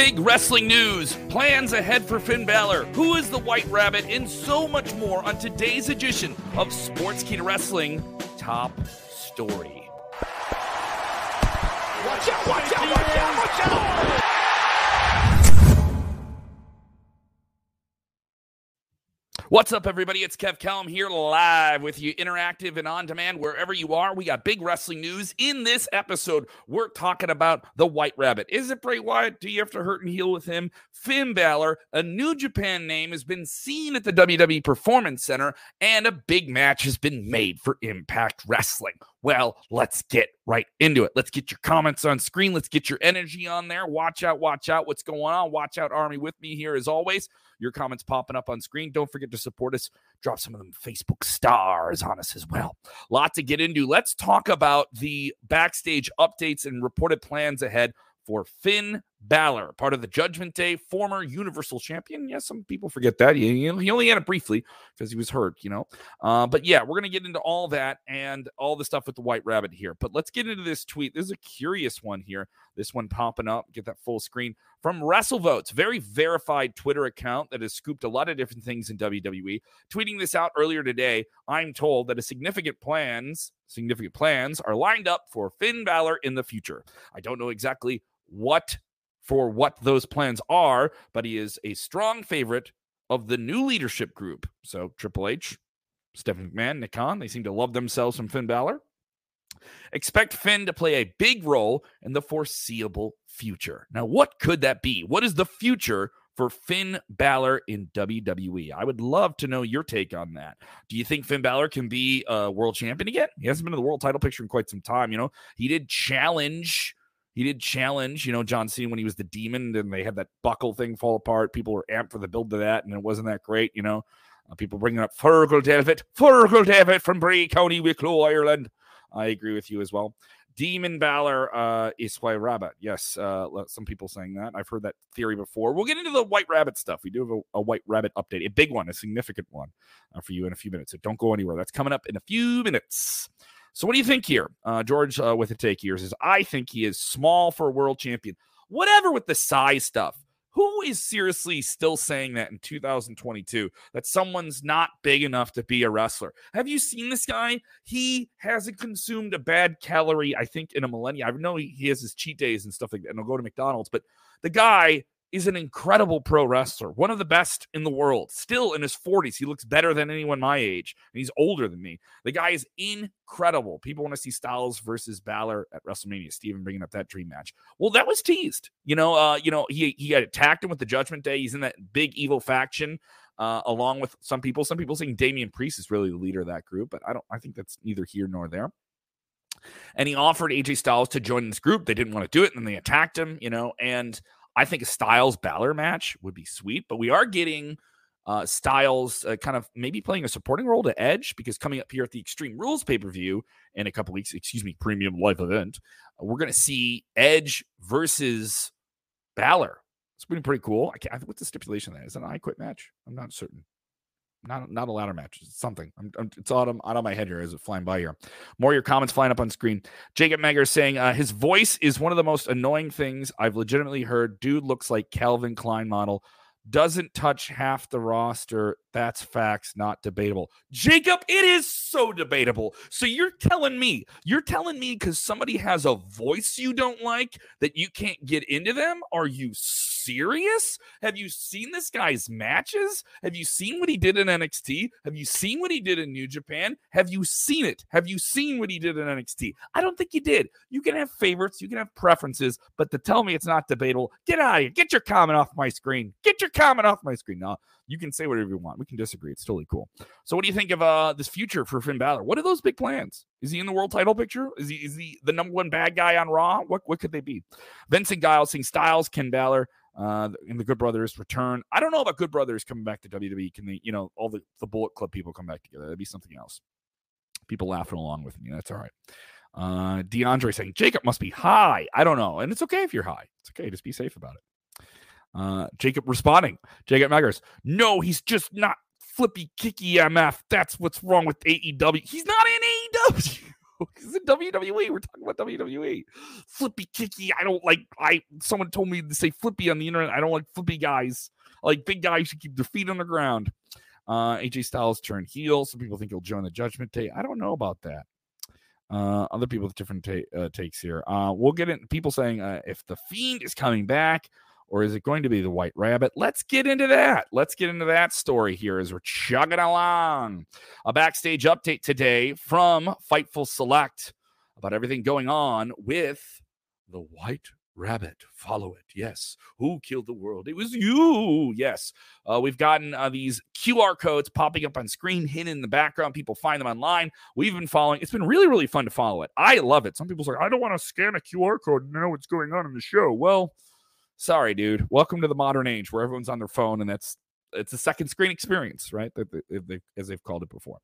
big wrestling news, plans ahead for Finn Balor, who is the White Rabbit, and so much more on today's edition of sports Sportskeeda Wrestling Top Story. Watch out, watch out, watch out! What's up, everybody? It's Kev Kellam here live with you, interactive and on demand, wherever you are. We got big wrestling news in this episode. We're talking about the White Rabbit. Is it Bray Wyatt? Do you have to hurt and heal with him? Finn Balor, a New Japan name, has been seen at the WWE Performance Center, and a big match has been made for Impact Wrestling. Well, let's get right into it. Let's get your comments on screen. Let's get your energy on there. Watch out, watch out what's going on. Watch out, Army, with me here as always. Your comments popping up on screen. Don't forget to support us. Drop some of them Facebook stars on us as well. Lot to get into. Let's talk about the backstage updates and reported plans ahead for Finn Balor, part of the Judgment Day, former Universal Champion. Yes, some people forget that. He, he only had it briefly because he was hurt, you know. Uh, but yeah, we're going to get into all that and all the stuff with the White Rabbit here. But let's get into this tweet. This is a curious one here. This one popping up. Get that full screen from WrestleVotes, very verified Twitter account that has scooped a lot of different things in WWE. Tweeting this out earlier today, I'm told that a significant plans, significant plans are lined up for Finn Balor in the future. I don't know exactly what for what those plans are, but he is a strong favorite of the new leadership group. So Triple H, Stephanie McMahon, Nick Khan, they seem to love themselves from Finn Balor. Expect Finn to play a big role in the foreseeable future. Now, what could that be? What is the future for Finn Balor in WWE? I would love to know your take on that. Do you think Finn Balor can be a world champion again? He hasn't been in the world title picture in quite some time. You know, he did challenge he did challenge, you know, John Cena when he was the demon, and they had that buckle thing fall apart. People were amped for the build of that, and it wasn't that great, you know. Uh, people bringing up Fergal David, Fergal David from Bray County, Wicklow, Ireland. I agree with you as well. Demon Balor uh, is White Rabbit. Yes, uh, some people saying that. I've heard that theory before. We'll get into the White Rabbit stuff. We do have a, a White Rabbit update, a big one, a significant one uh, for you in a few minutes. So don't go anywhere. That's coming up in a few minutes. So, what do you think here? Uh, George uh, with a take here says, I think he is small for a world champion. Whatever with the size stuff. Who is seriously still saying that in 2022 that someone's not big enough to be a wrestler? Have you seen this guy? He hasn't consumed a bad calorie, I think, in a millennia. I know he has his cheat days and stuff like that, and he'll go to McDonald's, but the guy is an incredible pro wrestler, one of the best in the world. Still in his 40s, he looks better than anyone my age, and he's older than me. The guy is incredible. People want to see Styles versus Balor at WrestleMania. Steven bringing up that dream match. Well, that was teased. You know, uh, you know, he he got attacked him with the Judgment Day. He's in that big evil faction. Uh, along with some people, some people saying Damian Priest is really the leader of that group, but I don't. I think that's neither here nor there and he offered AJ Styles to join this group. They didn't want to do it, and then they attacked him, you know. And I think a Styles Balor match would be sweet, but we are getting uh, Styles uh, kind of maybe playing a supporting role to Edge because coming up here at the Extreme Rules pay per view in a couple weeks, excuse me, premium live event, uh, we're going to see Edge versus Balor. It's been pretty cool. I can't, what's the stipulation that is an I quit match? I'm not certain not not a ladder match. It's something. I'm, I'm, it's autumn out of my head here as it flying by here. More your comments flying up on screen. Jacob Megger saying uh, his voice is one of the most annoying things I've legitimately heard. Dude looks like Calvin Klein model. Doesn't touch half the roster. That's facts, not debatable. Jacob, it is so debatable. So you're telling me, you're telling me because somebody has a voice you don't like that you can't get into them? Are you serious? Have you seen this guy's matches? Have you seen what he did in NXT? Have you seen what he did in New Japan? Have you seen it? Have you seen what he did in NXT? I don't think you did. You can have favorites, you can have preferences, but to tell me it's not debatable, get out of here. Get your comment off my screen. Get your comment off my screen. No, you can say whatever you want. We can disagree. It's totally cool. So, what do you think of uh this future for Finn Balor? What are those big plans? Is he in the world title picture? Is he is he the number one bad guy on Raw? What what could they be? Vincent Giles saying Styles, Ken Balor, uh, in the Good Brothers return. I don't know about Good Brothers coming back to WWE. Can they, you know, all the, the Bullet Club people come back together? That'd be something else. People laughing along with me. That's all right. Uh, DeAndre saying Jacob must be high. I don't know. And it's okay if you're high. It's okay. Just be safe about it. Uh, Jacob responding. Jacob Meggers. No, he's just not flippy kicky MF. That's what's wrong with AEW. He's not in AEW. It's in WWE. We're talking about WWE. Flippy kicky. I don't like. I someone told me to say flippy on the internet. I don't like flippy guys. I like big guys should keep their feet on the ground. Uh, AJ Styles turned heel. Some people think he'll join the Judgment Day. I don't know about that. Uh, other people with different ta- uh, takes here. Uh, we'll get in. People saying uh, if the Fiend is coming back, or is it going to be the White Rabbit? Let's get into that. Let's get into that story here as we're chugging along. A backstage update today from Fightful Select about everything going on with the White Rabbit. Follow it. Yes. Who killed the world? It was you. Yes. Uh, we've gotten uh, these QR codes popping up on screen, hidden in the background. People find them online. We've been following. It's been really, really fun to follow it. I love it. Some people say, I don't want to scan a QR code and know what's going on in the show. Well, sorry, dude. Welcome to the modern age where everyone's on their phone and that's it's a second screen experience, right? As they've called it before.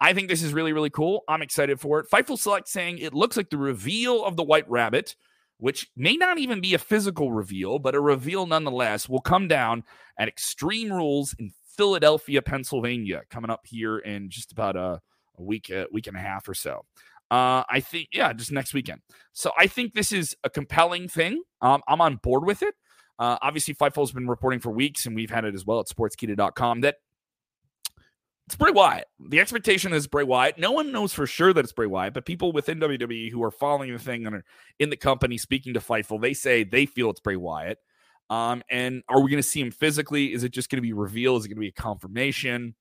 I think this is really, really cool. I'm excited for it. Fightful Select saying it looks like the reveal of the White Rabbit, which may not even be a physical reveal, but a reveal nonetheless, will come down at Extreme Rules in Philadelphia, Pennsylvania, coming up here in just about a, a week, a week and a half or so. Uh, I think, yeah, just next weekend. So I think this is a compelling thing. Um, I'm on board with it. Uh, obviously, Fightful's been reporting for weeks, and we've had it as well at sportskeeda.com that it's Bray Wyatt. The expectation is Bray Wyatt. No one knows for sure that it's Bray Wyatt, but people within WWE who are following the thing and are in the company speaking to Fightful, they say they feel it's Bray Wyatt. Um, and are we going to see him physically? Is it just going to be revealed? Is it going to be a confirmation?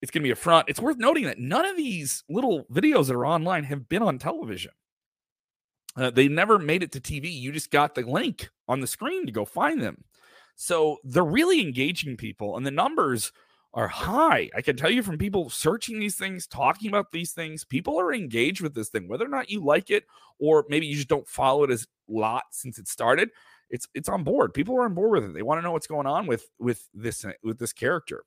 It's going to be a front. It's worth noting that none of these little videos that are online have been on television. Uh, they never made it to TV. You just got the link on the screen to go find them. So they're really engaging people, and the numbers are high. I can tell you from people searching these things, talking about these things, people are engaged with this thing, whether or not you like it or maybe you just don't follow it as lot since it started. It's it's on board. People are on board with it. They want to know what's going on with with this with this character.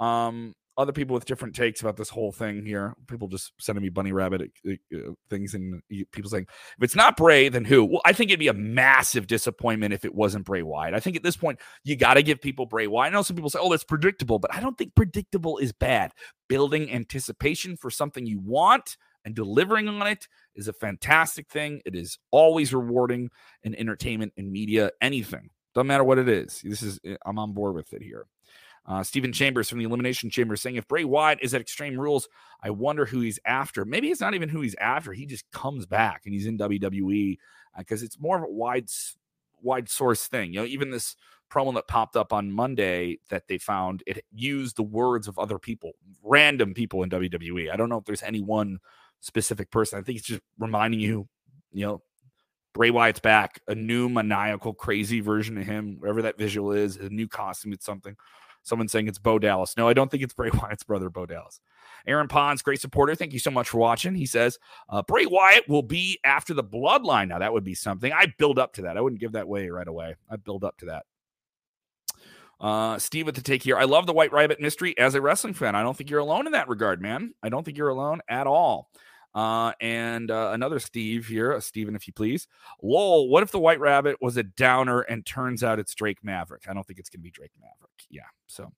Um, other people with different takes about this whole thing here. People just sending me bunny rabbit uh, uh, things, and people saying, if it's not Bray, then who? Well, I think it'd be a massive disappointment if it wasn't Bray Wyatt. I think at this point, you got to give people Bray Wyatt. I know some people say, oh, that's predictable, but I don't think predictable is bad. Building anticipation for something you want and delivering on it is a fantastic thing. It is always rewarding in entertainment and media, anything. Doesn't matter what it is. This is, eh, I'm on board with it here. Uh, Stephen Chambers from the Elimination Chamber saying, if Bray Wyatt is at Extreme Rules, I wonder who he's after. Maybe it's not even who he's after. He just comes back and he's in WWE because uh, it's more of a wide, wide source thing. You know, even this promo that popped up on Monday that they found it used the words of other people, random people in WWE. I don't know if there's any one specific person. I think it's just reminding you, you know, Bray Wyatt's back, a new maniacal, crazy version of him, whatever that visual is, a new costume, it's something. Someone saying it's Bo Dallas. No, I don't think it's Bray Wyatt's brother, Bo Dallas. Aaron Pons, great supporter. Thank you so much for watching. He says uh, Bray Wyatt will be after the bloodline. Now, that would be something. I build up to that. I wouldn't give that way right away. I build up to that. Uh, Steve with the take here. I love the White Rabbit mystery as a wrestling fan. I don't think you're alone in that regard, man. I don't think you're alone at all. Uh, and uh, another Steve here, uh, Steven, if you please. Lol, what if the White Rabbit was a downer and turns out it's Drake Maverick? I don't think it's going to be Drake Maverick. Yeah. So,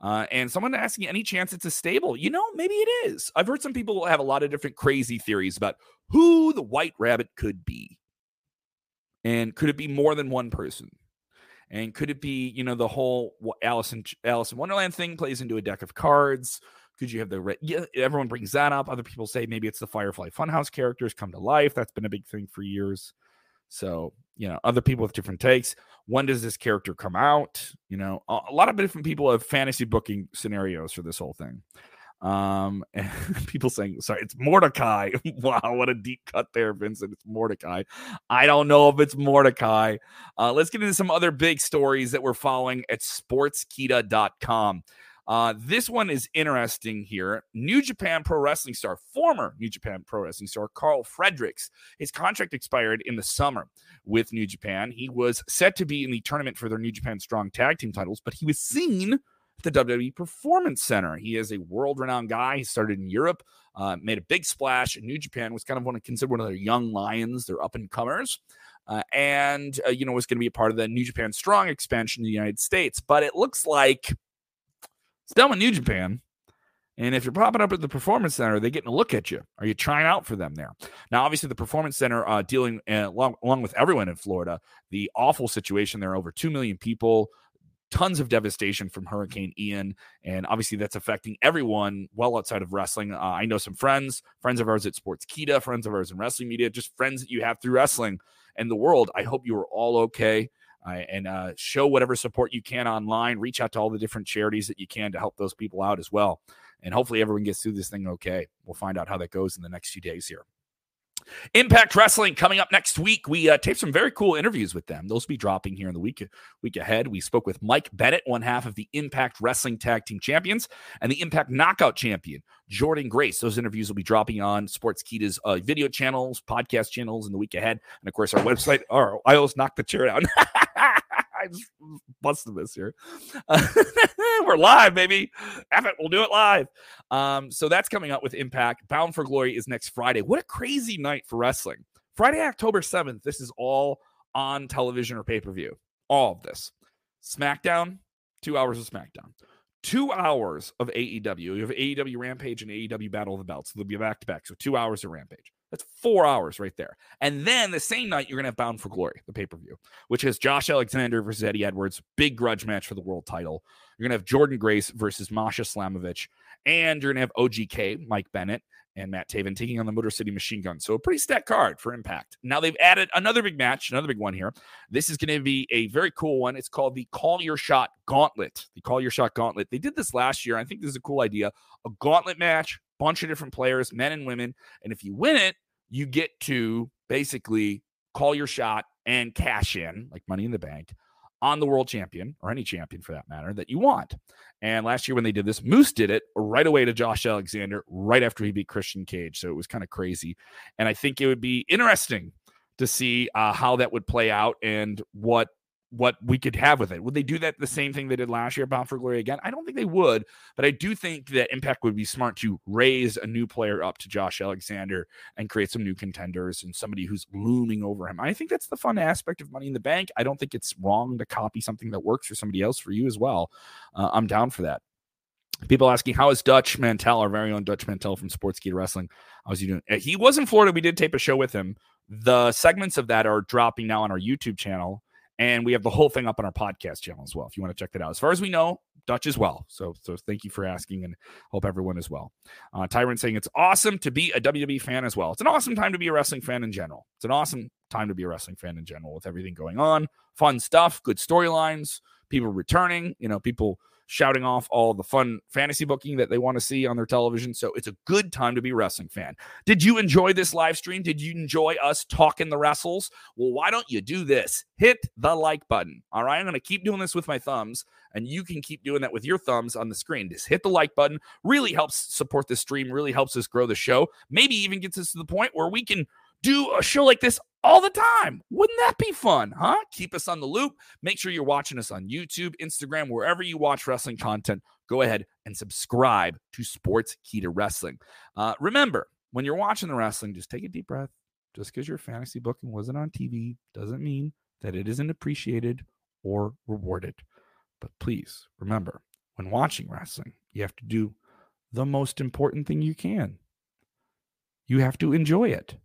uh, and someone asking any chance it's a stable. You know, maybe it is. I've heard some people have a lot of different crazy theories about who the White Rabbit could be. And could it be more than one person? And could it be, you know, the whole Alice in, Alice in Wonderland thing plays into a deck of cards? Could you have the red? Yeah, everyone brings that up. Other people say maybe it's the Firefly Funhouse characters come to life. That's been a big thing for years. So, you know, other people with different takes. When does this character come out? You know, a lot of different people have fantasy booking scenarios for this whole thing. Um, and people saying, sorry, it's Mordecai. wow, what a deep cut there, Vincent. It's Mordecai. I don't know if it's Mordecai. Uh, let's get into some other big stories that we're following at sportskeeda.com. Uh, this one is interesting here. New Japan Pro Wrestling star, former New Japan Pro Wrestling star Karl Fredericks, his contract expired in the summer with New Japan. He was set to be in the tournament for their New Japan Strong Tag Team titles, but he was seen at the WWE Performance Center. He is a world renowned guy. He started in Europe, uh, made a big splash. New Japan was kind of one of considered one of their young lions, their up and comers. Uh, and uh, you know was going to be a part of the New Japan Strong expansion in the United States. But it looks like it's done with New Japan. And if you're popping up at the Performance Center, they getting a look at you. Are you trying out for them there? Now, obviously, the Performance Center uh, dealing uh, along, along with everyone in Florida, the awful situation there. Over two million people, tons of devastation from Hurricane Ian, and obviously that's affecting everyone well outside of wrestling. Uh, I know some friends, friends of ours at Sportskeeda, friends of ours in wrestling media, just friends that you have through wrestling and the world. I hope you are all okay. Uh, and uh, show whatever support you can online. Reach out to all the different charities that you can to help those people out as well. And hopefully, everyone gets through this thing okay. We'll find out how that goes in the next few days here. Impact Wrestling coming up next week. We uh, taped some very cool interviews with them. Those will be dropping here in the week week ahead. We spoke with Mike Bennett, one half of the Impact Wrestling Tag Team Champions, and the Impact Knockout Champion, Jordynne Grace. Those interviews will be dropping on Sportskeeda's uh, video channels, podcast channels in the week ahead, and of course our website. Or I almost knocked the chair down. I just busted this here. We're live, baby. F it, we'll do it live. Um, so that's coming up with Impact. Bound for Glory is next Friday. What a crazy night for wrestling. Friday, October 7th. This is all on television or pay per view. All of this. SmackDown, two hours of SmackDown. Two hours of AEW. You have AEW Rampage and AEW Battle of the Belts. They'll be a back to back. So two hours of Rampage. That's four hours right there. And then the same night, you're going to have Bound for Glory, the pay per view, which is Josh Alexander versus Eddie Edwards, big grudge match for the world title. You're going to have Jordynne Grace versus Masha Slamovich. And you're going to have OGK, Mike Bennett, and Matt Taven taking on the Motor City Machine Gun. So a pretty stacked card for Impact. Now they've added another big match, another big one here. This is going to be a very cool one. It's called the Call Your Shot Gauntlet. The Call Your Shot Gauntlet. They did this last year. I think this is a cool idea. A gauntlet match, bunch of different players, men and women. And if you win it, you get to basically call your shot and cash in, like money in the bank, on the world champion or any champion for that matter that you want. And last year when they did this, Moose did it right away to Josh Alexander right after he beat Christian Cage. So it was kind of crazy. And I think it would be interesting to see uh, how that would play out and what what we could have with it. Would they do that the same thing they did last year, Bound for Glory again? I don't think they would, but I do think that Impact would be smart to raise a new player up to Josh Alexander and create some new contenders and somebody who's looming over him. I think that's the fun aspect of Money in the Bank. I don't think it's wrong to copy something that works for somebody else for you as well. Uh, I'm down for that. People asking, how is Dutch Mantell, our very own Dutch Mantell from Sportskeeda Wrestling? How's he doing? Uh, he was in Florida. We did tape a show with him. The segments of that are dropping now on our YouTube channel. And we have the whole thing up on our podcast channel as well, if you want to check that out. As far as we know, Dutch as well. So, so thank you for asking, and hope everyone as well. Uh, Tyron saying it's awesome to be a WWE fan as well. It's an awesome time to be a wrestling fan in general. It's an awesome time to be a wrestling fan in general with everything going on, fun stuff, good storylines, people returning. You know, people shouting off all the fun fantasy booking that they want to see on their television. So it's a good time to be a wrestling fan. Did you enjoy this live stream? Did you enjoy us talking the wrestles? Well, why don't you do this? Hit the like button. All right. I'm going to keep doing this with my thumbs, and you can keep doing that with your thumbs on the screen. Just hit the like button. Really helps support the stream, really helps us grow the show. Maybe even gets us to the point where we can do a show like this all the time. Wouldn't that be fun, huh? Keep us on the loop. Make sure you're watching us on YouTube, Instagram, wherever you watch wrestling content. Go ahead and subscribe to Sportskeeda Wrestling. Uh, remember, when you're watching the wrestling, just take a deep breath. Just because your fantasy booking wasn't on TV doesn't mean that it isn't appreciated or rewarded. But please remember, when watching wrestling, you have to do the most important thing you can. You have to enjoy it.